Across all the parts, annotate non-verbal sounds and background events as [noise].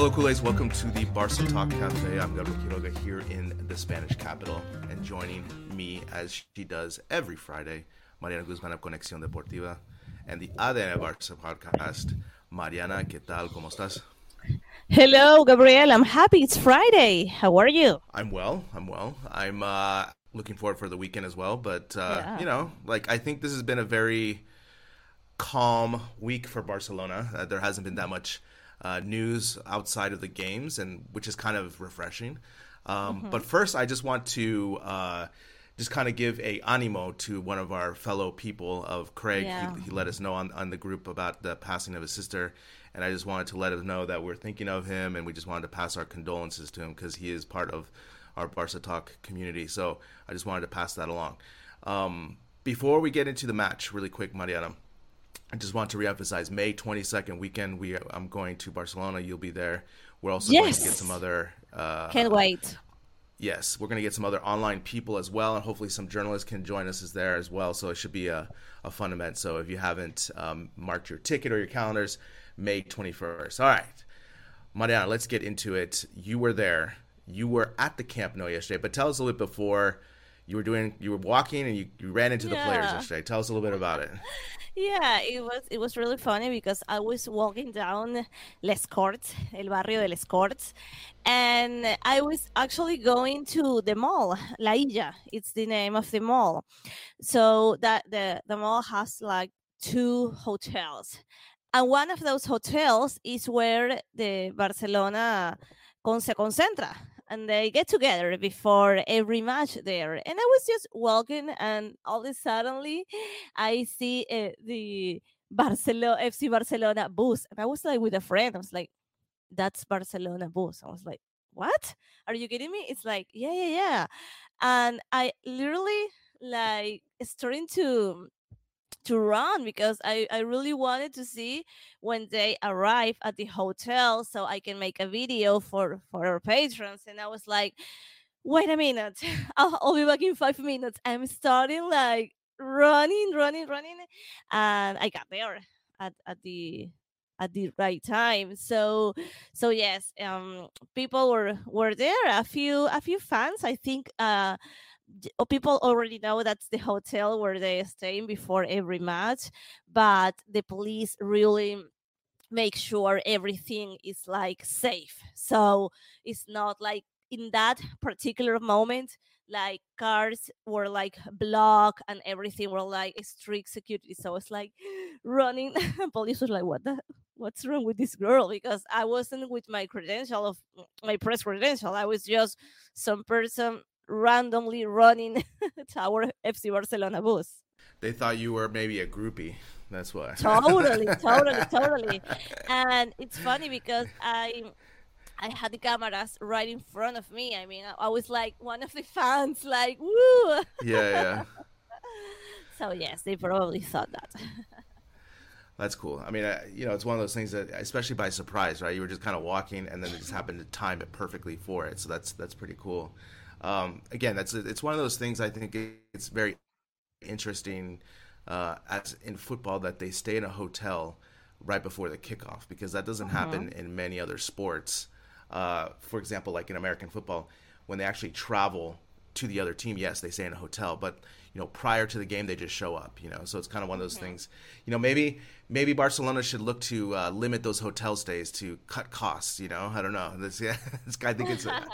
Hello, Culés. Welcome to the Barca Talk Cafe. I'm Gabriel Quiroga here in the Spanish capital, and joining me, as she does every Friday, Mariana Guzman of Conexión Deportiva, and the ADN Barca podcast. Mariana, ¿qué tal? ¿Cómo estás? Hello, Gabriel. I'm happy it's Friday. How are you? I'm well. I'm well. I'm uh, looking forward for the weekend as well. But uh, Yeah. you know, like I think this has been a very calm week for Barcelona. Uh, there hasn't been that much uh, news outside of the games, and which is kind of refreshing. Um, But first, I just want to uh, just kind of give a animo to one of our fellow people of Craig. Yeah. He, he let us know on, on the group about the passing of his sister. And I just wanted to let him know that we're thinking of him, and we just wanted to pass our condolences to him because he is part of our Barca Talk community. So I just wanted to pass that along. Um, before we get into the match, really quick, Mariana, I just want to reemphasize May 22nd weekend. We I'm going to Barcelona. You'll be there. We're also going to get some other. Uh, Can't wait. yes, we're going to get some other online people as well, and hopefully some journalists can join us as there as well. So it should be a, a fun event. So if you haven't um, marked your ticket or your calendars, May 21st. All right, Mariana, let's get into it. You were there. You were at the Camp Nou yesterday, but tell us a little bit before you were doing. You were walking and you, you ran into the players yesterday. Tell us a little bit about it. [laughs] Yeah, it was it was really funny because I was walking down Les Corts, el barrio de Les Corts, and I was actually going to the mall, La Illa. It's the name of the mall. So that the the mall has like two hotels, and one of those hotels is where the Barcelona con se concentra and they get together before every match there. And I was just walking, and all of a suddenly, [gasps] I see uh, the Barcelona FC Barcelona bus, and I was like with a friend. I was like, "That's Barcelona bus." I was like, "What? Are you kidding me?" It's like, "Yeah, yeah, yeah," and I literally like starting to to run because I, I really wanted to see when they arrive at the hotel so I can make a video for for our patrons. And I was like, wait a minute, [laughs] I'll, I'll be back in five minutes. I'm starting like running, running, running, and I got there at, at the at the right time. So so yes, um, people were were there. A few a few fans. I think uh uh, people already know that's the hotel where they stay before every match but the police really make sure everything is like safe. So it's not like in that particular moment like cars were like blocked and everything were like strict security. So it's like [gasps] running [laughs] police was like what the what's wrong with this girl? Because i wasn't with my credential of my press credential. I was just some person randomly running [laughs] tower FC Barcelona bus. They thought you were maybe a groupie. That's why. Totally, [laughs] totally, totally. And it's funny because I I had the cameras right in front of me. I mean, I, I was like one of the fans, like woo. Yeah, yeah. [laughs] So yes, they probably thought that. That's cool. I mean, uh, you know, it's one of those things that, especially by surprise, right? You were just kind of walking, and then it just happened to time it perfectly for it. So that's that's pretty cool. Um, again, that's it's one of those things. I think it's very interesting uh, as in football that they stay in a hotel right before the kickoff because that doesn't happen in many other sports. Uh, for example, like in American football, when they actually travel to the other team, yes, they stay in a hotel, but you know, prior to the game, they just show up. You know, so it's kind of one of those things. You know, maybe maybe Barcelona should look to uh, limit those hotel stays to cut costs. You know, I don't know. This, yeah, [laughs] this I think it's a,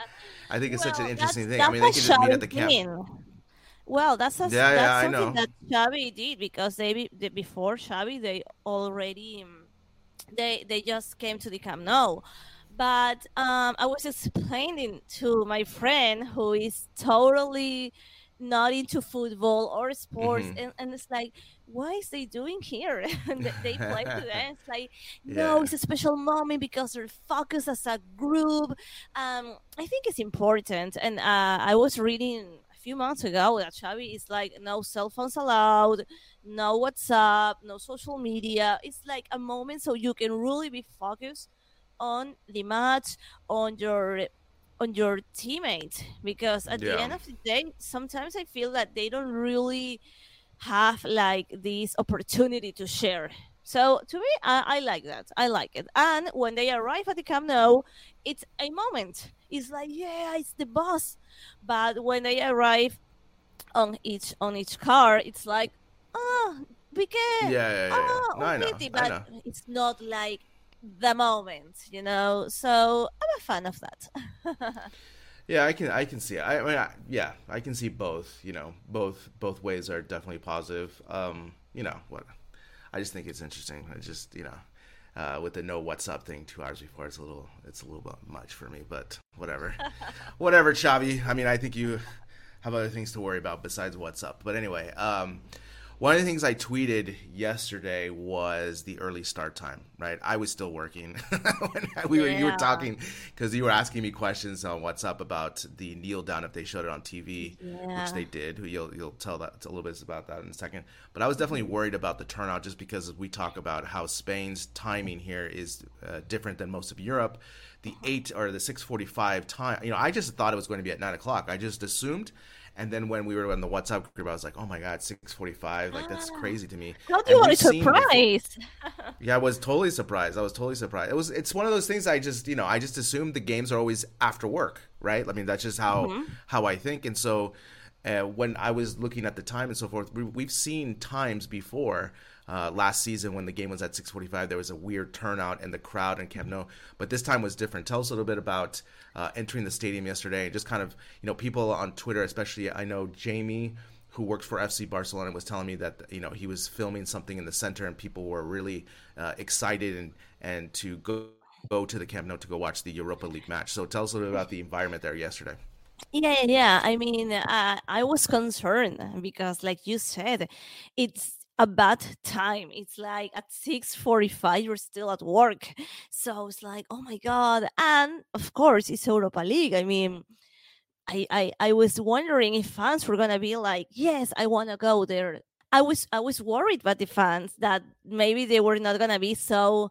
I think it's well, such an interesting thing. I mean, they can just meet at the camp. Well, that's a, Yeah, that's yeah, something that Xavi did because they, they before Xavi they already they they just came to the Camp Nou. But um, I was explaining to my friend who is totally not into football or sports, Mhm. and, and it's like, why is they doing here? [laughs] and they- play today. [laughs] It's like, no, Yeah. it's a special moment because they're focused as a group. Um, I think it's important, and uh, I was reading a few months ago that Xavi is like, no cell phones allowed, no WhatsApp, no social media. It's like a moment so you can really be focused on the match, on your on your teammate because at the end of the day sometimes i feel that they don't really have like this opportunity to share. So to me I, I like that. I like it. And when they arrive at the camp nou it's a moment. It's like yeah it's the boss. But when they arrive on each on each car it's like oh Piqué, Yeah, yeah, yeah, yeah. oh, No, I know, Umtiti," I but know. it's not like the moment you know so i'm a fan of that [laughs] Yeah, I can I can see it. I, I mean, I, yeah, I can see both. You know, both both ways are definitely positive. Um, you know what? I just think it's interesting. I just you know, uh, with the no WhatsApp thing two hours before, it's a little it's a little bit much for me. But whatever, [laughs] whatever, Xavi. I mean, I think you have other things to worry about besides WhatsApp. But anyway, um, one of the things I tweeted yesterday was the early start time. Right, I was still working [laughs] when we were you were talking because you were asking me questions on WhatsApp about the kneel down if they showed it on TV, Yeah. which they did. You'll you'll tell that a little bit about that in a second. But I was definitely worried about the turnout just because we talk about how Spain's timing here is uh, different than most of Europe. The eight or the six forty five time, you know, I just thought it was going to be at nine o'clock. I just assumed. And then when we were in the WhatsApp group, I was like, "Oh my God, six forty-five! Like that's crazy to me." How do And you want a we've before- surprise? [laughs] yeah, I was totally surprised. I was totally surprised. It was it's one of those things I just, you know, I just assumed the games are always after work, right? I mean, that's just how how I think. And so uh, when I was looking at the time and so forth, we, we've seen times before uh, last season when the game was at 6:45 there was a weird turnout in the crowd in Camp Nou, but this time was different. Tell us a little bit about uh, entering the stadium yesterday and just kind of, you know, people on Twitter, especially I know Jamie who works for FC Barcelona was telling me that you know he was filming something in the center and people were really uh, excited and and to go go to the Camp Nou to go watch the Europa League match. So tell us a little bit about the environment there yesterday. Yeah, yeah. I mean, uh, I was concerned because, like you said, it's a bad time. It's like at six forty-five, you're still at work, so it's like, oh my god! And of course, it's Europa League. I mean, I, I, I was wondering if fans were gonna be like, yes, I want to go there. I was, I was worried about the fans that maybe they were not gonna be so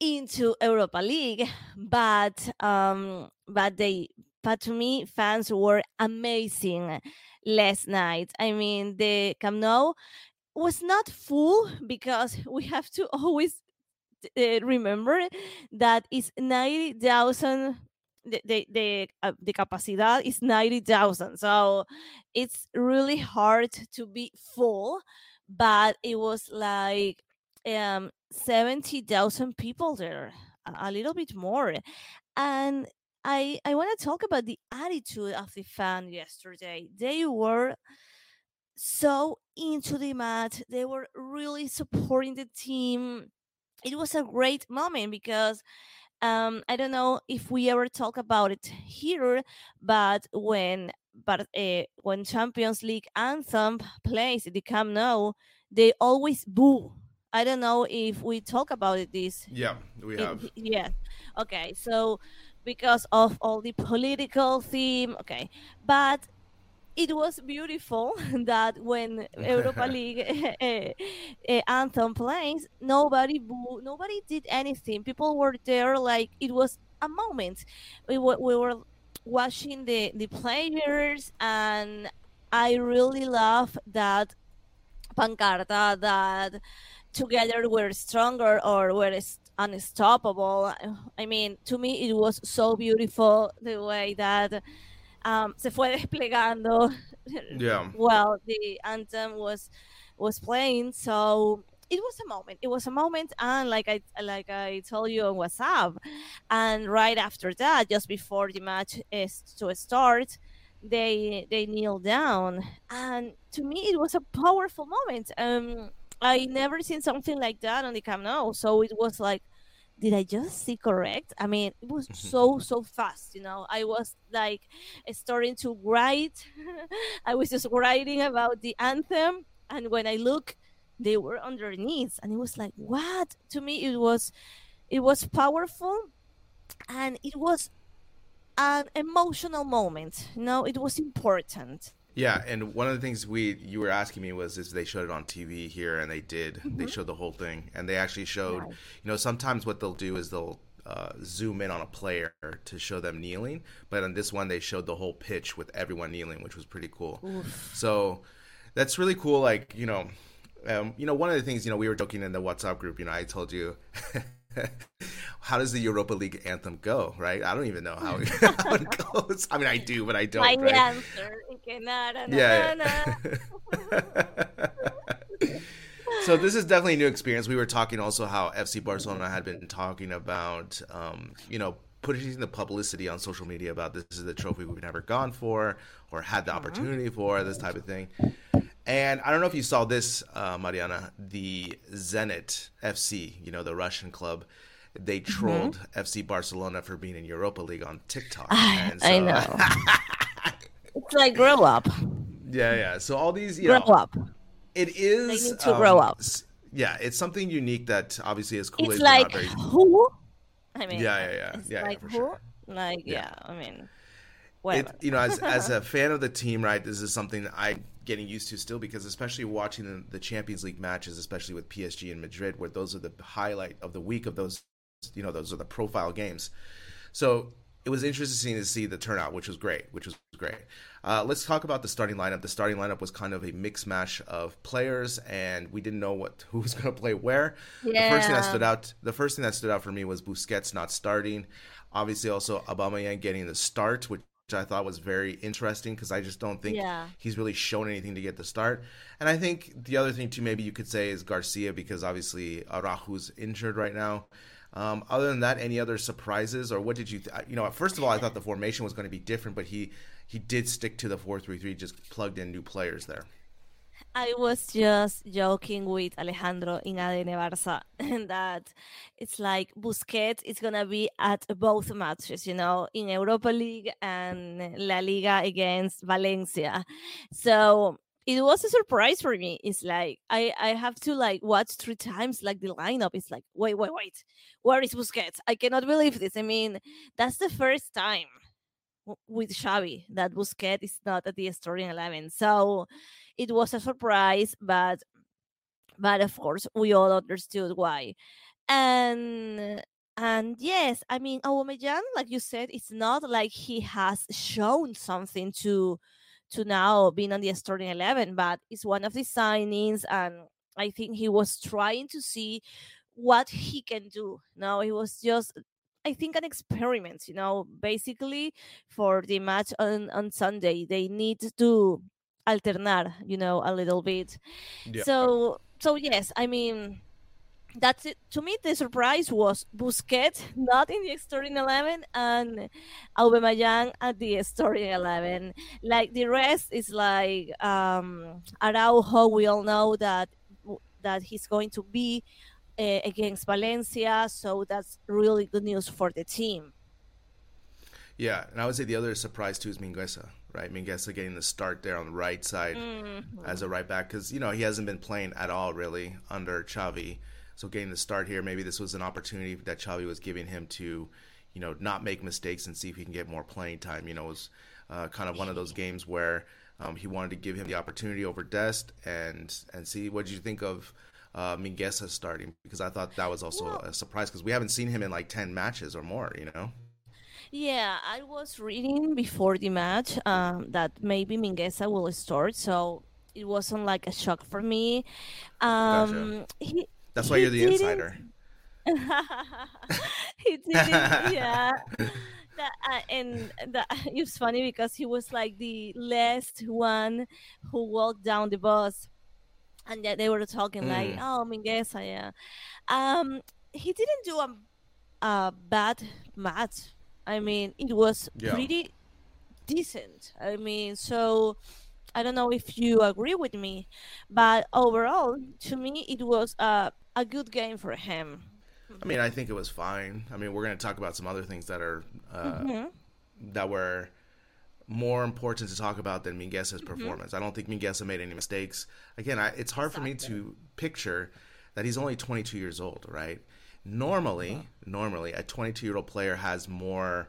into Europa League, but um, but they, but to me, fans were amazing last night. I mean, the Camp Nou was not full because [laughs] we have to always uh, remember that it's ninety thousand. The the the, uh, the capacidad is ninety thousand, so it's really hard to be full. But it was like um 70,000 people there, a, a little bit more. And I I want to talk about the attitude of the fan yesterday. They were so into the match. They were really supporting the team. It was a great moment because um, I don't know if we ever talk about it here, but when but uh, when Champions League anthem plays the Camp Nou, they always boo. I don't know if we talk about it this Yeah, we it- yeah. Okay. So because of all the political theme, okay. But it was beautiful [laughs] that when Europa [laughs] League [laughs] eh, eh, anthem plays, nobody boo, nobody did anything. People were there like it was a moment. We were, we were watching the the players, and I really love that pancarta that together we're stronger or we're unstoppable. I mean, to me, it was so beautiful the way that um, se fue [laughs] desplegando. Yeah. Well, the anthem was was playing, so it was a moment. It was a moment, and like I like I told you on WhatsApp, and right after that, just before the match is to start, they they kneel down, and to me it was a powerful moment. Um, I never seen something like that on the Camp Nou, so it was like did I just see correct? I mean, it was mm-hmm, so mm-hmm. so fast. You know, I was like starting to write. [laughs] I was just writing about the anthem, and when I look, they were underneath, and it was like, what? To me, it was, it was powerful, and it was an emotional moment. You know, it was important. Yeah, and one of the things we you were asking me was is they showed it on TV here, and they did. Mm-hmm. They showed the whole thing, and they actually showed. Right. You know, sometimes what they'll do is they'll uh, zoom in on a player to show them kneeling, but on this one they showed the whole pitch with everyone kneeling, which was pretty cool. Oof. So that's really cool. Like you know, um, you know, one of the things you know we were joking in the WhatsApp group. You know, I told you. [laughs] how does the Europa League anthem go? Right? I don't even know how, [laughs] [laughs] how it goes. I mean, I do, but I don't. My right? answer. Yeah. [laughs] so this is definitely a new experience. We were talking also how FC Barcelona had been talking about, um, you know, putting the publicity on social media about this is the trophy we've never gone for or had the mm-hmm. opportunity for this type of thing. And I don't know if you saw this, uh, Mariana, the Zenit FC, you know, the Russian club. They mm-hmm. trolled mm-hmm. FC Barcelona for being in Europa League on TikTok. I, so, I know. [laughs] it's like grow up. Yeah, yeah. So all these, you know grow know, up. It is. They need to um, grow up. Yeah, it's something unique that obviously is cool. It's like very... who? I mean, yeah, yeah, yeah, yeah, like yeah, who? Sure. Like, yeah. yeah, I mean, whatever. It, you know, as as a [laughs] fan of the team, right? This is something I getting used to still because especially watching the, the, Champions League matches, especially with PSG and Madrid, where those are the highlight of the week of those, you know, those are the profile games. So it was interesting to see the turnout, which was great, which was great. Uh, let's talk about the starting lineup. The starting lineup was kind of a mix mash of players, and we didn't know what [laughs] who was going to play where. Yeah. The first thing that stood out, the first thing that stood out for me was Busquets not starting. Obviously, also Aubameyang getting the start, which I thought was very interesting because I just don't think yeah. he's really shown anything to get the start. And I think the other thing too, maybe you could say is Garcia because obviously Araujo's injured right now. Um, other than that, any other surprises or what did you? Th- you know, first of all, I thought the formation was going to be different, but he he did stick to the four three three, just plugged in new players there. I was just joking with Alejandro in ADN Barça [laughs] that it's like Busquets is gonna be at both matches, you know, in Europa League and La Liga against Valencia. So it was a surprise for me. It's like I I have to like watch three times like the lineup. It's like wait wait wait, where is Busquets? I cannot believe this. I mean, that's the first time with Xavi that Busquets is not at the starting eleven. So it was a surprise, but but of course we all understood why. And and yes, I mean Aubameyang, like you said, it's not like he has shown something to to now being on the starting eleven, but it's one of the signings, and I think he was trying to see what he can do. Now he was just I think an experiment, you know, basically for the match on, on Sunday. They need to alternar, you know, a little bit. Yeah. So so yes, I mean that's it. To me, the surprise was Busquets not in the starting eleven and Aubameyang at the starting eleven. Like the rest is like um, Araujo. We all know that that he's going to be uh, against Valencia, so that's really good news for the team. Yeah, and I would say the other surprise too is Mingueza right? Mingueza getting the start there on the right side mm-hmm. as a right back because you know he hasn't been playing at all really under Xavi. So getting the start here, maybe this was an opportunity that Xavi was giving him to, you know, not make mistakes and see if he can get more playing time. You know, it was uh, kind of one of those games where um, he wanted to give him the opportunity over Dest and and see what did you think of. Uh, Mingueza starting because I thought that was also well, a surprise because we haven't seen him in like ten matches or more, you know. Yeah, I was reading before the match um, that maybe Mingueza will start, so it wasn't like a shock for me. Um, gotcha. he, That's why you're the insider. [laughs] he didn't, yeah. that, uh, and that [laughs] it was funny because he was like the last one who walked down the bus, and that they were talking mm. like, "Oh, Mingueza, yeah." Um, he didn't do a, a bad match. I mean, it was yeah. pretty decent. I mean, so I don't know if you agree with me, but overall, to me, it was a a good game for him. I mean, I think it was fine. I mean, we're going to talk about some other things that are uh, mm-hmm. that were more important to talk about than Mingueza's mm-hmm. performance. I don't think Mingueza made any mistakes. Again, I, it's hard exactly. for me to picture that he's only 22 years old, right? Normally, yeah. normally a 22 year old player has more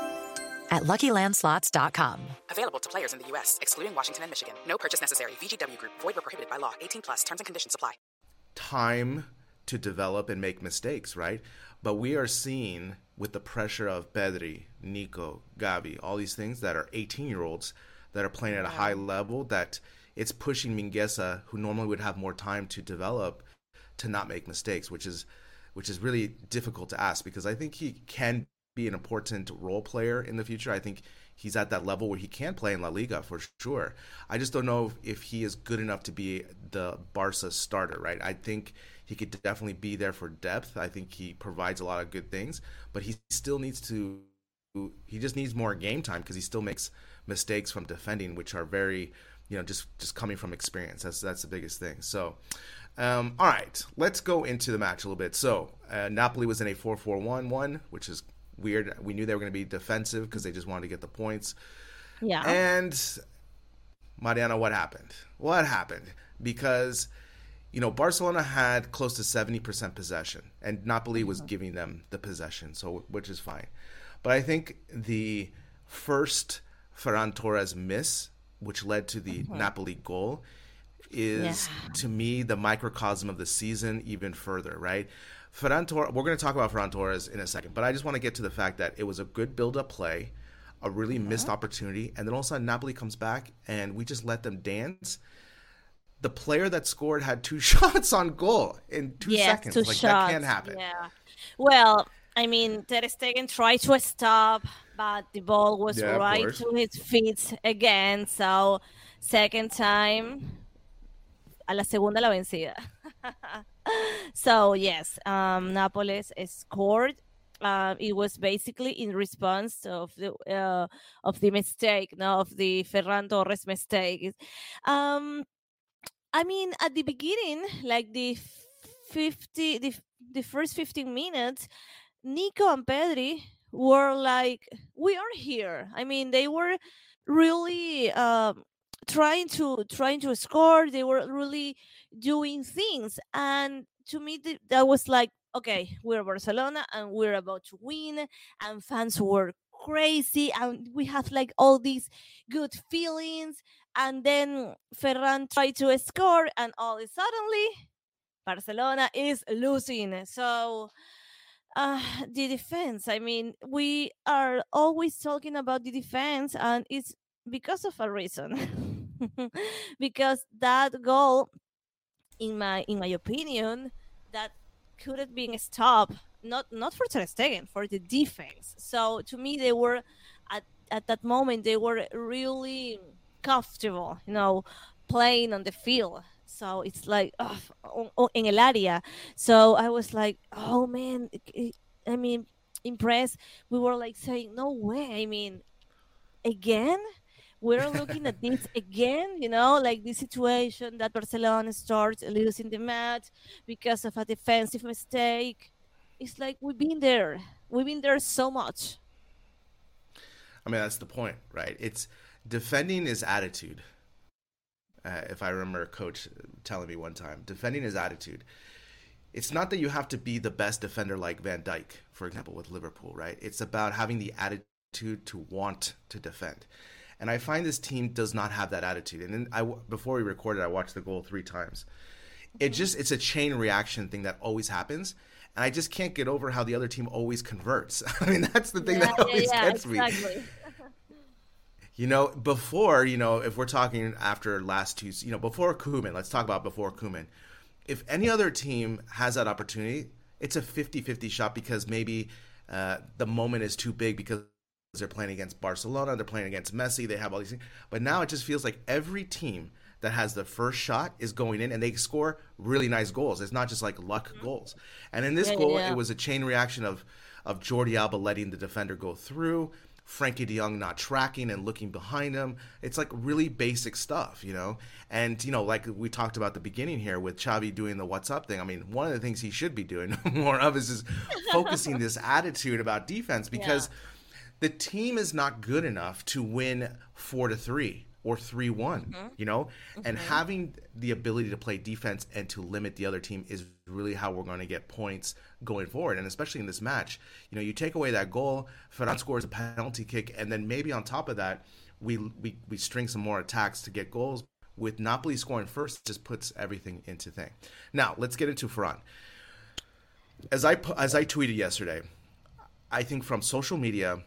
at LuckyLandSlots.com. Available to players in the U.S., excluding Washington and Michigan. No purchase necessary. VGW Group. Void or prohibited by law. 18 plus. Terms and conditions apply. Time to develop and make mistakes, right? But we are seeing with the pressure of Pedri, Nico, Gavi, all these things that are 18-year-olds that are playing at a high level that it's pushing Mingueza, who normally would have more time to develop, to not make mistakes, which is which is really difficult to ask because I think he can be an important role player in the future. I think he's at that level where he can play in La Liga for sure. I just don't know if he is good enough to be the Barca starter, right? I think he could definitely be there for depth. I think he provides a lot of good things, but he still needs to he just needs more game time because he still makes mistakes from defending which are very, you know, just just coming from experience. That's that's the biggest thing. So, um, all right, let's go into the match a little bit. So, uh, Napoli was in a 4-4-1-1, which is weird. We knew they were going to be defensive because they just wanted to get the points. Yeah. And Mariana, what happened? What happened? Because you know Barcelona had close to seventy percent possession, and Napoli was mm-hmm. giving them the possession, so which is fine. But I think the first Ferran Torres miss, which led to the mm-hmm. Napoli goal, is yeah. to me the microcosm of the season even further. Right? Ferran Torres, we're going to talk about Ferran Torres in a second, but I just want to get to the fact that it was a good build-up play, a really mm-hmm. missed opportunity, and then all of a sudden Napoli comes back and we just let them dance. The player that scored had two [laughs] shots on goal in two yes, seconds. Two like shots. that can't happen. Yeah. Well, I mean, Ter Stegen tried to stop, but the ball was yeah, right to his feet again. So, second time, a la segunda la vencida. [laughs] so yes, um, Napoles scored. Uh, it was basically in response of the uh, of the mistake, no, of the Ferran Torres mistake. Um, I mean, at the beginning, like the fifty, the the first fifteen minutes, Nico and Pedri were like, "We are here." I mean, they were really um, trying to trying to score. They were really doing things, and to me th- that was like, okay, we're Barcelona and we're about to win, and fans were crazy, and we have like all these good feelings. And then Ferran tried to score, and all of suddenly Barcelona is losing. So uh, the defense. I mean, we are always talking about the defense, and it's because of a reason. [laughs] [laughs] because that goal, in my in my opinion, that could have been stopped not not for Ter Stegen, for the defense. So to me, they were at at that moment they were really comfortable, you know, playing on the field. So it's like oh, in el área. So I was like, oh man, eh, I mean, impressed. We were like saying, no way. I mean, again we're looking at this again, you know, like the situation that Barcelona starts losing the match because of a defensive mistake. It's like we've been there. We've been there so much. I mean, that's the point, right? It's defending is attitude. Uh, if I remember coach telling me one time, defending is attitude. It's not that you have to be the best defender like Van Dijk, for example, with Liverpool, right? It's about having the attitude to want to defend. And I find this team does not have that attitude. And then I, before we recorded, I watched the goal three times. It just it's a chain reaction thing that always happens, and I just can't get over how the other team always converts. [laughs] I mean, that's the thing Yeah, that always yeah, gets me. [laughs] You know, before, you know, if we're talking after last two, you know, before Koeman, let's talk about before Koeman. If any other team has that opportunity, it's a 50 50 shot because maybe uh, the moment is too big because they're playing against Barcelona, they're playing against Messi, they have all these things. But now it just feels like every team that has the first shot is going in and they score really nice goals. It's not just like luck mm-hmm. goals. And in this Yeah, goal, yeah. it was a chain reaction of of Jordi Alba letting the defender go through, Frenkie De Jong not tracking and looking behind him. It's like really basic stuff, you know. And you know, like we talked about the beginning here with Xavi doing the "WhatsApp" thing. I mean, one of the things he should be doing [laughs] more of is is focusing [laughs] this attitude about defense because the team is not good enough to win four to three or three one. Mm-hmm. You know, and mm-hmm. having the ability to play defense and to limit the other team is really how we're going to get points going forward. And especially in this match, you know, you take away that goal, Ferran scores a penalty kick, and then maybe on top of that, we we we string some more attacks to get goals. With Napoli scoring first, just puts everything into thing. Now let's get into Ferran. As I as I tweeted yesterday, I think from social media,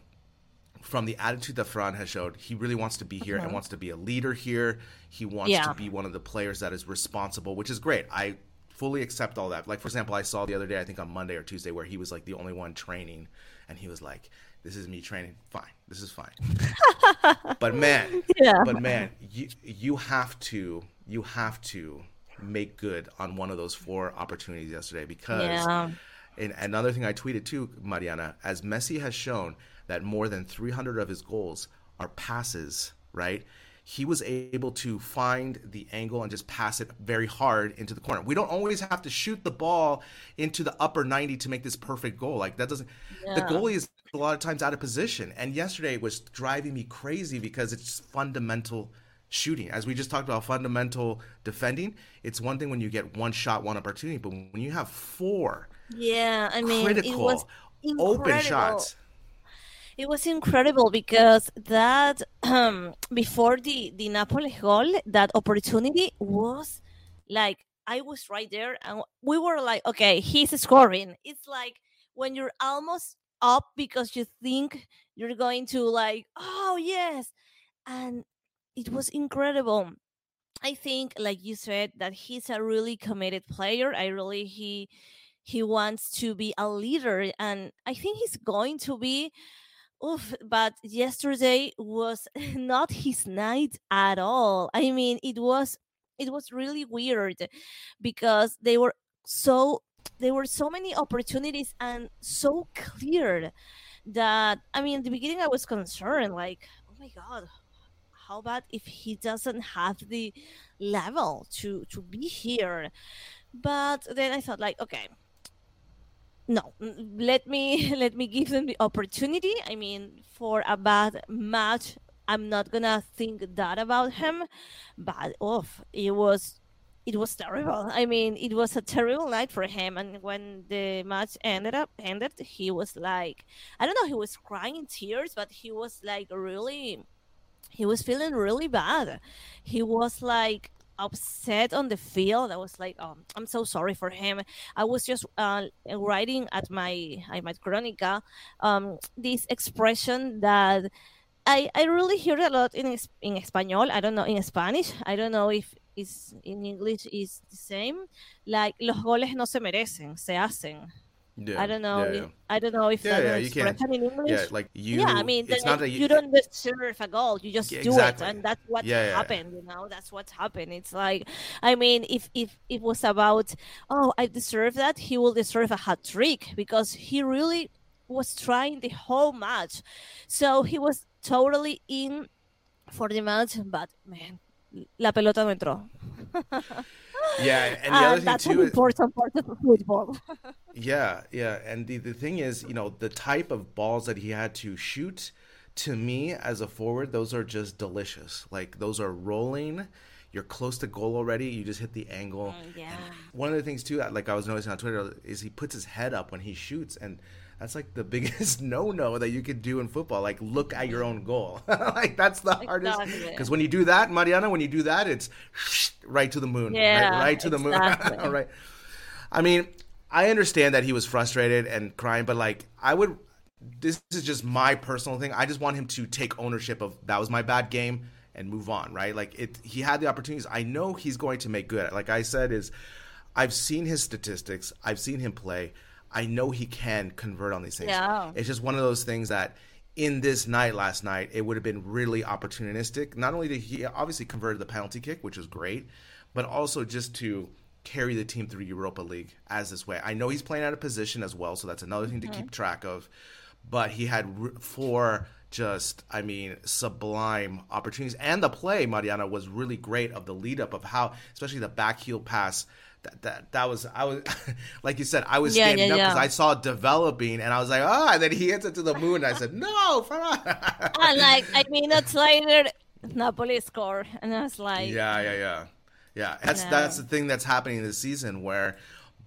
from the attitude that Ferran has showed, he really wants to be here and uh-huh. wants to be a leader here. He wants Yeah. to be one of the players that is responsible, which is great. I fully accept all that. Like for example, I saw the other day, I think on Monday or Tuesday, where he was like the only one training, and he was like, "This is me training. Fine, this is fine." [laughs] but man, Yeah. but man, you you have to you have to make good on one of those four opportunities yesterday because Yeah. and another thing I tweeted too, Mariana, as Messi has shown that more than 300 of his goals are passes, right? He was able to find the angle and just pass it very hard into the corner. We don't always have to shoot the ball into the upper 90 to make this perfect goal. Like that doesn't the goalie is a lot of times out of position. And yesterday was driving me crazy because it's fundamental shooting. As we just talked about fundamental defending, it's one thing when you get one shot, one opportunity, but when you have four Yeah, I mean, critical it was open shots. It was incredible because that um, before the the Napoli goal, that opportunity was like I was right there, and we were like, okay, he's scoring. It's like when you're almost up because you think you're going to like, oh yes, and it was incredible. I think, like you said, that he's a really committed player. I really he he wants to be a leader, and I think he's going to be. Oof, but yesterday was [laughs] not his night at all. I mean, it was it was really weird because they were so there were so many opportunities and so clear that I mean, at the beginning I was concerned, like, oh my god, how about if he doesn't have the level to to be here? But then I thought, like, okay, no let me [laughs] let me give them the opportunity. I mean for a bad match i'm not gonna think that about him but off it was it was terrible. I mean it was a terrible night for him and when the match ended up ended he was like i don't know he was crying in tears but he was like really he was feeling really bad. He was like upset on the field. I was like um, i'm so sorry for him. I was just uh, writing at my at my chronica um, this expression that I, I really hear a lot in in español i don't know in spanish. I don't know if it's in english is the same. Like los goles no se merecen se hacen Yeah, I don't know. Yeah, yeah. I don't know if Yeah, that's yeah, you expression in English. yeah, like you. yeah, I mean, it's not that you, don't deserve a goal. You just Yeah, do it, and that's what happened. You know, that's what happened. It's like, I mean, if if it was about, oh, I deserve that, he will deserve a hat trick because he really was trying the whole match. So he was totally in for the match, but man, la pelota no entró. Yeah, and the [laughs] ah, other And thing too is important part of football. [laughs] Yeah, yeah, and the the thing is, you know, the type of balls that he had to shoot, to me as a forward, those are just delicious. Like those are rolling. You're close to goal already. You just hit the angle. Oh, yeah. One of the things too, like I was noticing on Twitter, is he puts his head up when he shoots, and that's like the [laughs] biggest no-no that you could do in football. Like look at your own goal. [laughs] like that's the hardest. Because when you do that, Mariana, when you do that, it's [laughs] right to the moon. Yeah, right, right to the exactly. moon. right. I mean, I understand that he was frustrated and crying, but like I would this is just my personal thing. I just want him to take ownership of that was my bad game and move on, right? Like it he had the opportunities. I know he's going to make good. Like I said is I've seen his statistics. I've seen him play. I know he can convert on these things. Yeah. It's just one of those things that in this night last night, it would have been really opportunistic. Not only did he obviously convert the penalty kick, which was great, but also just to carry the team through Europa League as this way. I know he's playing out of position as well, so that's another thing to mm-hmm. keep track of. But he had four just, I mean, sublime opportunities, and the play, Mariana, was really great of the lead up of how, especially the back heel pass. That, that, that was I was [laughs] like you said I was Yeah, standing yeah, up because yeah. I saw it developing and I was like oh and then he hits it to the moon and I said no and like I mean minutes [laughs] later, Napoli score, and I was like, Yeah, yeah, yeah, yeah. That's No. that's the thing that's happening this season where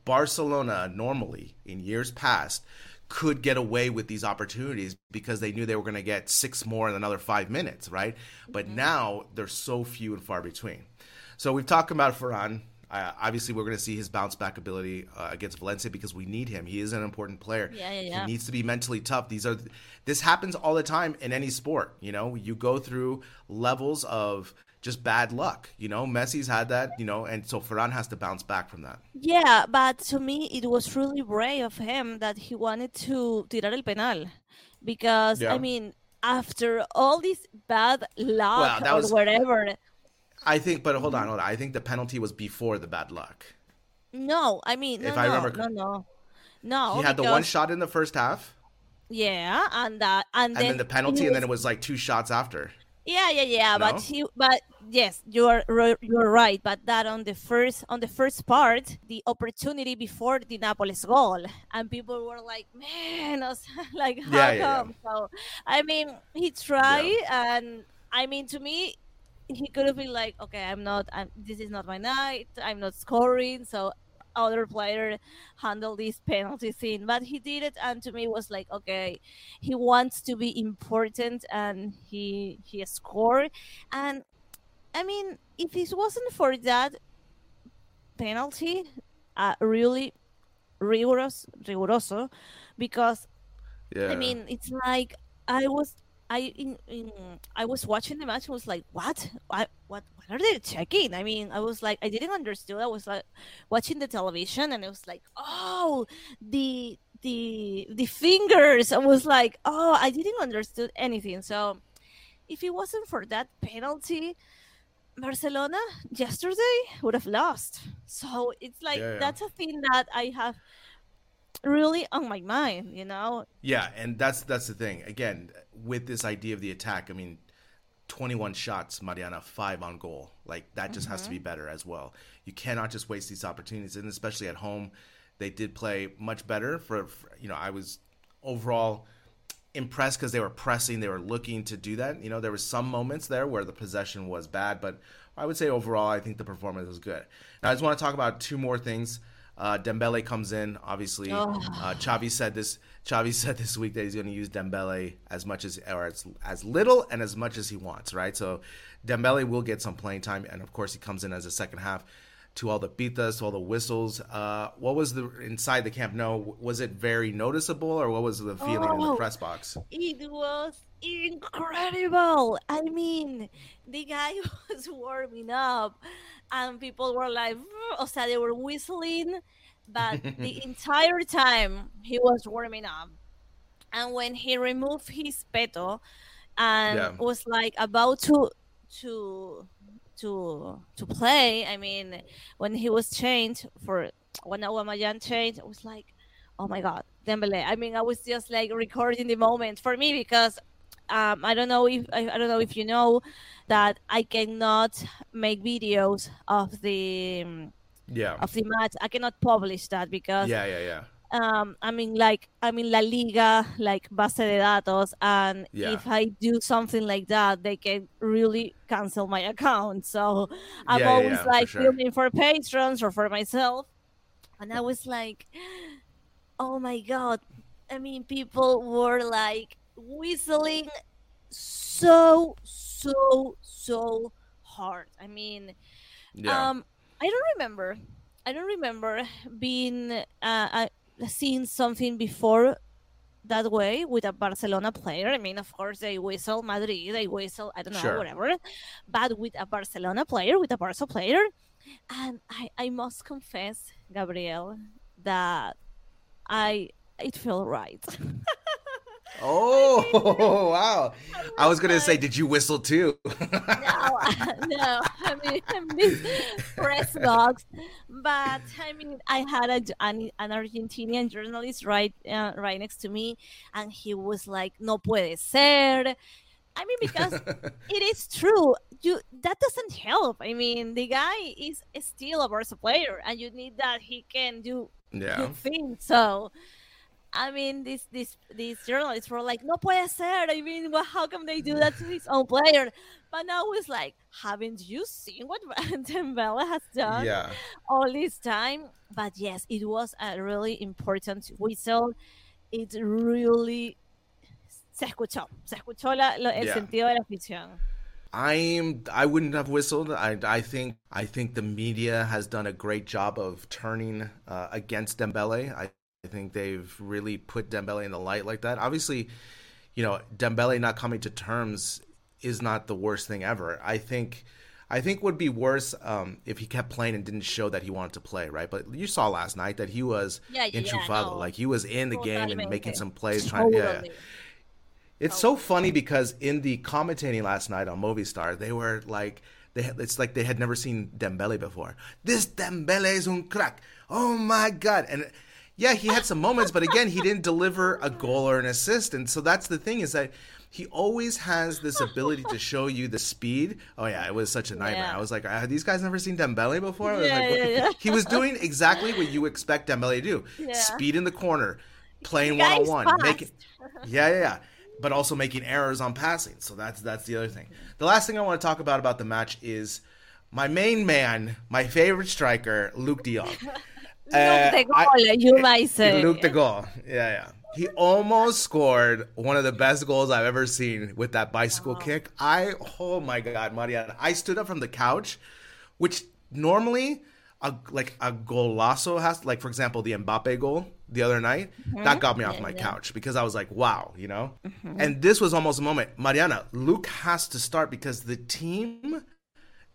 Barcelona normally in years past could get away with these opportunities because they knew they were going to get six more in another five minutes, right? But Mm-hmm. now they're so few and far between. So we've talked about Ferran. Uh, obviously, we're going to see his bounce back ability uh, against Valencia because we need him. He is an important player. Yeah, yeah, yeah. He needs to be mentally tough. These are this happens all the time in any sport. You know, you go through levels of just bad luck. You know, Messi's had that. You know, and so Ferran has to bounce back from that. Yeah, but to me, it was really brave of him that he wanted to tirar el penal. Because, Yeah. I mean, after all this bad luck Well, or was- whatever, I think, but hold on, mm-hmm. hold on. I think the penalty was before the bad luck. no, I mean, no, If I no, remember no, no. No, he had the one shot in the first half, Yeah, and that, and, and then the penalty, he and then it was like two shots after. Yeah, yeah, yeah. No? But he, but yes, you are you're right. But that on the first on the first part, the opportunity before the Napolis goal, and people were like, "Man," [laughs] was like, "How Yeah, yeah, yeah. come?" So, I mean, he tried, and I mean, to me, he could have been like, "Okay, I'm not. I'm, this is not my night. I'm not scoring." So. Other player handle this penalty scene. but he did it, and to me it was like, okay, he wants to be important and he he scored and i mean if it wasn't for that penalty uh, really rigorous riguroso because Yeah. i mean it's like i was i in, in i was watching the match and was like what? What what what are they checking? I mean i was like i didn't understand i was like watching the television and it was like oh the the the fingers. I was like oh i didn't understand anything. So if it wasn't for that penalty barcelona yesterday would have lost. So it's like Yeah, yeah. that's a thing that i have really on my mind you know Yeah, and that's that's the thing. Again, with this idea of the attack, I mean, 21 shots, Mariana, five on goal. Like that just has to mm-hmm. be better as well. You cannot just waste these opportunities, and especially at home, they did play much better. For, for you know, I was overall impressed because they were pressing, they were looking to do that. You know, there was some moments there where the possession was bad, but I would say overall, I think the performance was good. Now, I just want to talk about two more things. Uh, Dembele comes in, obviously. Uh, Xavi said this. Xavi [laughs] said this week that he's going to use Dembele as much as or as, as little and as much as he wants, right? So Dembele will get some playing time, and of course he comes in as a second half to all the pitas, to all the whistles. Uh, what was the inside the camp? No, was it very noticeable, or what was the feeling in the Oh. press box? It was incredible. I mean, the guy [laughs] was warming up, and people were like, o sea, they were whistling, but [laughs] the entire time he was warming up. And when he removed his peto and Yeah. was like about to to to to play, I mean, when he was changed for when Aubameyang changed, it was like, oh my god, Dembele. I mean, I was just like recording the moment for me because um, I don't know if I, I don't know if you know that I cannot make videos of the Yeah. of the match. I cannot publish that because Yeah, yeah, yeah. um, I mean, like I mean, La Liga, like base de datos, and Yeah. if I do something like that, they can really cancel my account. So I'm Yeah, always yeah, for like sure. filming for patrons or for myself, and I was like, oh my god! I mean, people were like whistling so, so, so hard. I mean, Yeah. um, I don't remember. I don't remember being uh, uh, seeing something before that way with a Barcelona player. I mean, of course, they whistle Madrid, they whistle, I don't know, Sure. whatever. But with a Barcelona player, with a Barca player, and I, I must confess, Gabriel, that I it felt right. [laughs] Oh [laughs] wow! I was gonna say, did you whistle too? [laughs] no, [laughs] no. I mean, I miss press box, but I mean, I had a, an, an Argentinian journalist right uh, right next to me, and he was like, "No puede ser." I mean, because it is true. You that doesn't help. I mean, the guy is still a Barca player, and you need that he can do Yeah. good things. So. I mean, these these these journalists were like, "No puede ser." I mean, well, how come they do that to his own player? But now it's like, haven't you seen what [laughs] Dembele has done Yeah. all this time? But yes, it was a really important whistle. It really se escuchó, se escuchó la, lo- el Yeah. sentido de la afición. I'm I wouldn't have whistled. I I think I think the media has done a great job of turning uh, against Dembele. I, I think they've really put Dembele in the light like that. Obviously, you know, Dembele not coming to terms is not the worst thing ever. I think I think would be worse um, if he kept playing and didn't show that he wanted to play, right? But you saw last night that he was Yeah, yeah, enchufado, no. like he was in the game and making some plays, trying, yeah. Totally. It's so funny because in the commentating last night on Movistar, they were like, they had, it's like they had never seen Dembele before. This Dembele is un crack. Oh my god! And yeah, he had some moments, but again, he didn't deliver a goal or an assist. And so that's the thing is that he always has this ability to show you the speed. Oh yeah, it was such a nightmare. Yeah. I was like, have these guys never seen Dembele before? I was Yeah, like, yeah, yeah. [laughs] He was doing exactly what you expect Dembele to do: Yeah. speed in the corner, playing one on one, making [laughs] yeah, yeah, yeah. But also making errors on passing. So that's that's the other thing. The last thing I want to talk about about the match is my main man, my favorite striker, Luuk. Look [laughs] Uh, the goal, I- you might say. Luuk the goal. Yeah, yeah. He almost scored one of the best goals I've ever seen with that bicycle kick. I oh my god, Mariana. I stood up from the couch, which normally a like a golazo has like for example the Mbappe goal the other night that got me off my couch because I was like wow you know and this was almost a moment Mariana Luuk has to start because the team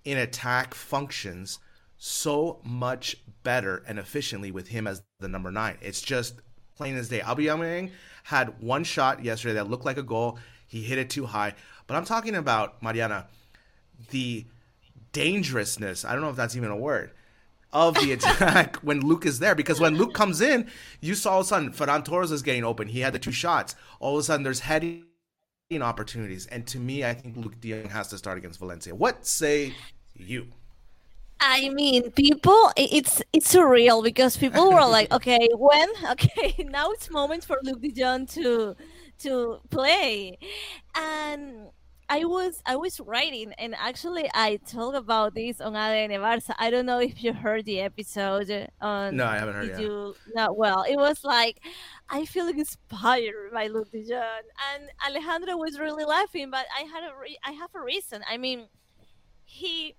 in attack functions so much better and efficiently with him as the number nine. It's just plain as day. Aubameyang had one shot yesterday that looked like a goal. He hit it too high. But I'm talking about Mariana, the dangerousness. I don't know if that's even a word of the [laughs] attack when Luuk is there. Because when Luuk comes in, you saw all of a sudden Ferran Torres is getting open. He had the two shots. All of a sudden, there's heading opportunities. And to me, I think Luuk De Jong has to start against Valencia. What say you? I mean, people, it's it's surreal because people were like, [laughs] okay, when? [laughs] Okay, now it's moment for Luuk De Jong to to play, and I was I was writing, and actually I talked about this on ADN Barça. I don't know if you heard the episode on. No, I haven't heard did yet. you? No, well, it was like I feel inspired by Luuk De Jong, and Alejandro was really laughing, but I had a re- I have a reason. I mean, he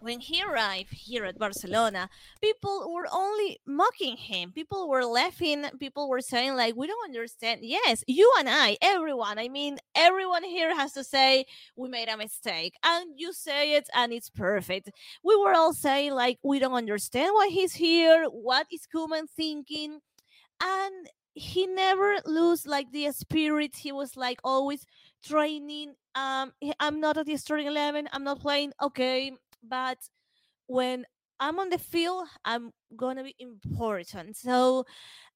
when he arrived here at Barcelona, people were only mocking him. People were laughing. People were saying, like, we don't understand. Yes, you and I, everyone. I mean, everyone here has to say, we made a mistake. And you say it, and it's perfect. We were all saying, like, we don't understand why he's here. What is Koeman thinking? And he never lose like the spirit. He was like always training. Um, I'm not at the starting eleven. I'm not playing. Okay, but when I'm on the field, I'm gonna be important. So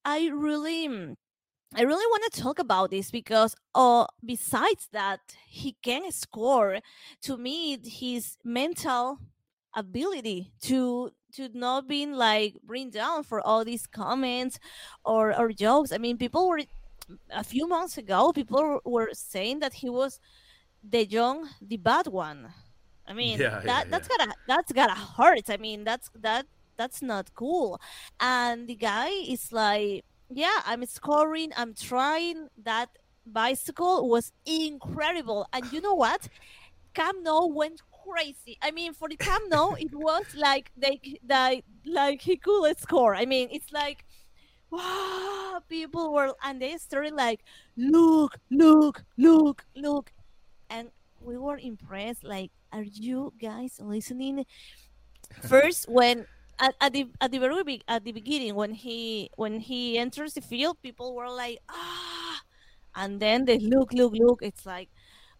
I really, mm, I really want to talk about this because, uh, besides that, he can score. To me, his mental ability to to not being like bring down for all these comments or or jokes. I mean, people were a few months ago, people were saying that he was de Jong, the bad one. I mean, Yeah, that yeah, that's yeah. gotta that's gotta hurt. I mean, that's that that's not cool. And the guy is like, yeah, I'm scoring, I'm trying. That bicycle was incredible. And you know what? Camp Nou went crazy. I mean, for the Camp Nou, [laughs] it was like they like like he could score. I mean, it's like wow, people were and they started like look, look, look, look, and we were impressed. Like, are you guys listening? [laughs] First, when at, at the at the very be- at the beginning when he when he enters the field, people were like ah, and then they look, look, look. It's like.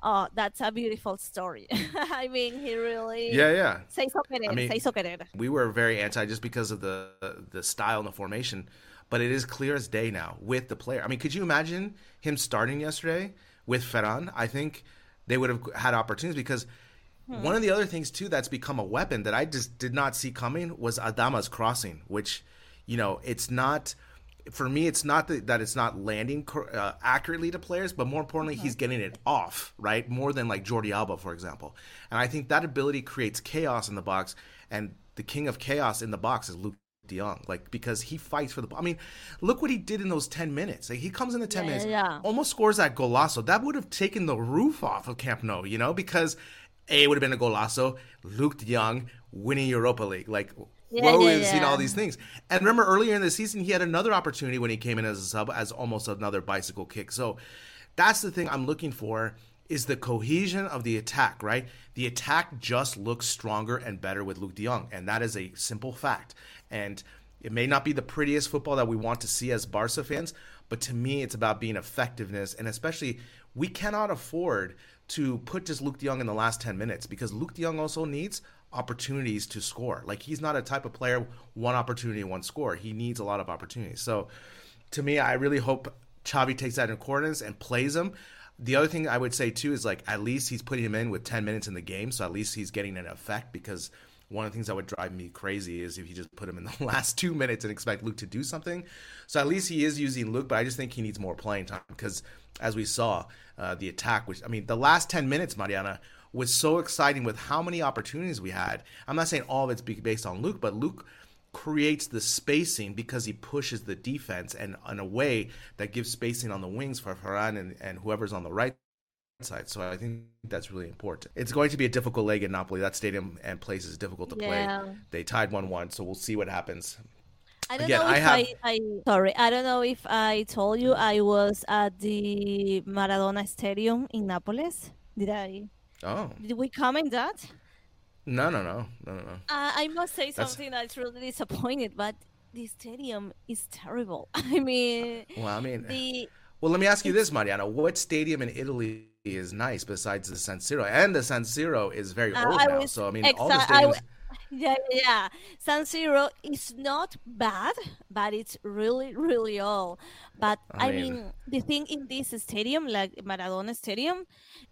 Oh, that's a beautiful story. [laughs] I mean, he really Yeah, yeah. Say so I mean, say so we were very anti just because of the the style and the formation, but it is clear as day now with the player. I mean, could you imagine him starting yesterday with Ferran? I think they would have had opportunities because one of the other things too that's become a weapon that I just did not see coming was Adama's crossing, which you know it's not. For me, it's not that, that it's not landing cor- uh, accurately to players, but more importantly, he's getting it off, right? More than like Jordi Alba, for example. And I think that ability creates chaos in the box. And the king of chaos in the box is Luuk de Jong, like because he fights for the. I mean, look what he did in those ten minutes. Like, he comes in the ten Yeah, minutes, yeah. almost scores that golazo. That would have taken the roof off of Camp Nou, you know, because a it would have been a golazo. Luuk de Jong winning Europa League, like. Yeah, Whoa, yeah, we've seen all these things. And remember earlier in the season, he had another opportunity when he came in as a sub, as almost another bicycle kick. So that's the thing I'm looking for is the cohesion of the attack, right? The attack just looks stronger and better with Luuk de and that is a simple fact. And it may not be the prettiest football that we want to see as Barca fans, but to me, it's about being effectiveness, and especially we cannot afford to put just Luuk de in the last 10 minutes because Luuk de also needs opportunities to score. Like he's not a type of player one opportunity, one score. He needs a lot of opportunities. So to me, I really hope Xavi takes that in accordance and plays him. The other thing I would say too is like at least he's putting him in with 10 minutes in the game, so at least he's getting an effect because one of the things that would drive me crazy is if you just put him in the [laughs] last two minutes and expect Luuk to do something. So at least he is using Luuk, but I just think he needs more playing time because as we saw, uh, the attack, which I mean, the last 10 minutes, Mariana, was so exciting with how many opportunities we had. I'm not saying all of it's based on Luuk, but Luuk creates the spacing because he pushes the defense and in a way that gives spacing on the wings for Ferran and, and whoever's on the right side. So I think that's really important. It's going to be a difficult leg in Napoli. That stadium and place is difficult to Yeah. play. They tied 1 1, so we'll see what happens. I don't Again, know I if have- I, I sorry, I don't know if I told you I was at the Maradona Stadium in Naples. Did I? Oh, Did we comment that? No, no, no, no, no, no. Uh, I must say That's- something that's really disappointed, but the stadium is terrible. [laughs] I mean, Well, I mean, the well, let me ask you this, Mariana. What stadium in Italy is nice besides the San Siro? And the San Siro is very Uh, old I now. was So, I mean, all the exa- I stadiums. [laughs] yeah, yeah. San Siro is not bad, but it's really, really old. But I I, mean- mean, the thing in this stadium, like Maradona Stadium,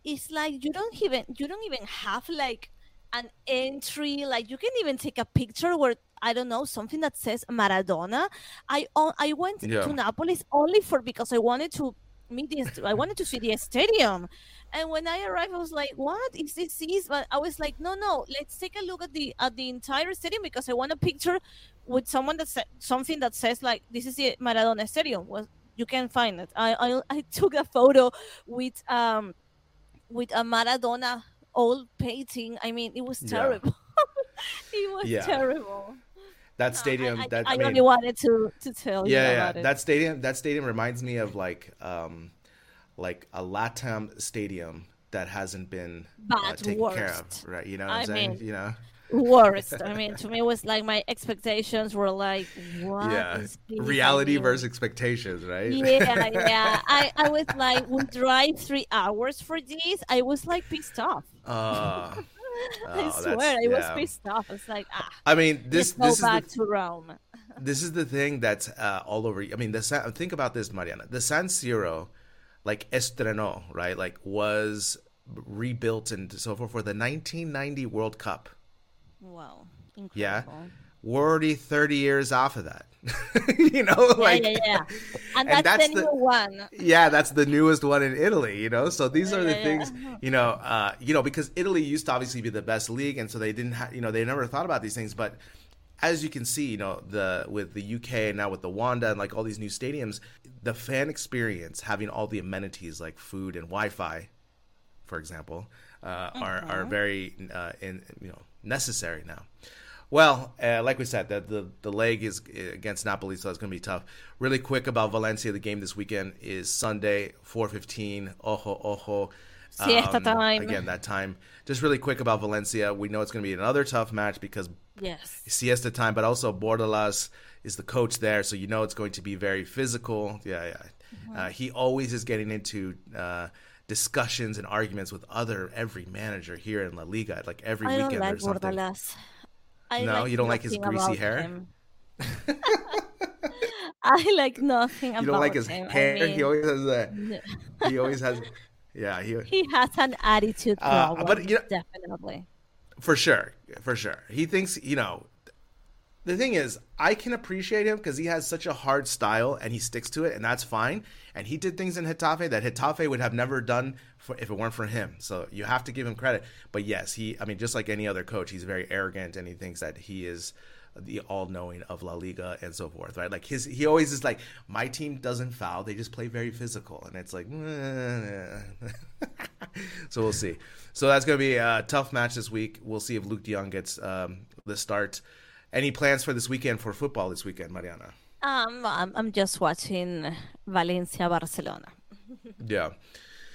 is like you don't even you don't even have like an entry. Like you can even take a picture where I don't know something that says Maradona. I I went Yeah. to Naples only for because I wanted to meet this. I wanted to see the stadium. And when I arrived, I was like, "What is this?" Is but I was like, "No, no, let's take a look at the at the entire stadium because I want a picture with someone that said something that says like, "This is the Maradona Stadium." Was you can find it. I, I I took a photo with um with a Maradona old painting. I mean, it was Yeah. terrible. [laughs] it was Yeah. terrible. that stadium, I, I, that I I mean, only wanted to to tell you yeah, about yeah. it. That stadium, that stadium reminds me of like, um, like a Latam stadium that hasn't been uh, taken care of, right? You know what I I'm saying? mean, you know, worst. I mean, to me, it was like my expectations were like, what? yeah. Reality mean, versus expectations, right? Yeah, yeah. I, I was like, we drive three hours for this. I was like pissed off. Uh, [laughs] I oh, swear, I was pissed off. I was like, ah, I mean, this go this is back the, to Rome. [laughs] this is the thing that's uh, all over. I mean, the think about this, Mariana. The San Siro, like estrenó, right? Like was rebuilt and so forth for the 1990 World Cup. Wow. Incredible. Yeah, we're already 30 years off of that. [laughs] you know, like yeah, yeah, yeah. [laughs] And, and that's, the new one. Yeah, that's the newest one in Italy. You know, so these yeah, are the yeah, things. You know, uh, you know, because Italy used to obviously be the best league, and so they didn't have, you know, they never thought about these things, but as you can see, you know, the with the UK and now with the Wanda and like all these new stadiums, the fan experience having all the amenities like food and Wi-Fi, for example, uh, mm-hmm. are are very uh, in you know necessary now. Well, uh, like we said, the, the the leg is uh, against Napoli, so it's going to be tough. Really quick about Valencia, the game this weekend is Sunday, four fifteen. Ojo, ojo. [laughs] Siesta um, time. Again, that time. Just really quick about Valencia. We know it's going to be another tough match because yes, siesta time, but also Bordalas is the coach there, so you know it's going to be very physical. Yeah, yeah. Mm-hmm. Uh, he always is getting into uh, discussions and arguments with other every manager here in La Liga. Like every I weekend like or something. No, like you don't like his greasy hair. [laughs] [laughs] I like nothing about him. You don't like his him. hair. [laughs] I mean, he always has that. he always has. Yeah, he. He has an attitude problem. Uh, but you know, definitely. For sure, for sure. He thinks you know. The thing is, I can appreciate him because he has such a hard style and he sticks to it, and that's fine. And he did things in Getafe that Getafe would have never done for, if it weren't for him. So you have to give him credit. But yes, he. I mean, just like any other coach, he's very arrogant and he thinks that he is the all-knowing of La Liga and so forth, right? Like his, he always is like, my team doesn't foul; they just play very physical, and it's like, [laughs] so we'll see. So that's gonna be a tough match this week. We'll see if Luuk de Jong gets um, the start. Any plans for this weekend for football this weekend, Mariana? Um, I'm, I'm just watching Valencia Barcelona. [laughs] yeah.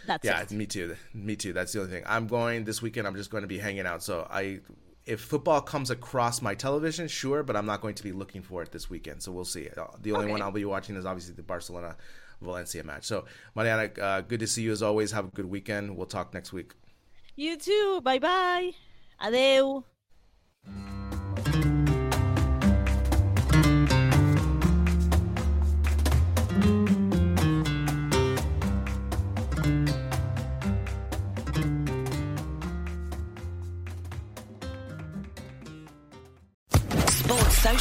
That's yeah, it. me too. Me too. That's the only thing. I'm going this weekend. I'm just going to be hanging out. So I if football comes across my television, sure, but I'm not going to be looking for it this weekend. So we'll see. Uh, the only okay. one I'll be watching is obviously the Barcelona Valencia match. So, Mariana, uh, good to see you as always. Have a good weekend. We'll talk next week. You too. Bye bye. Adeu.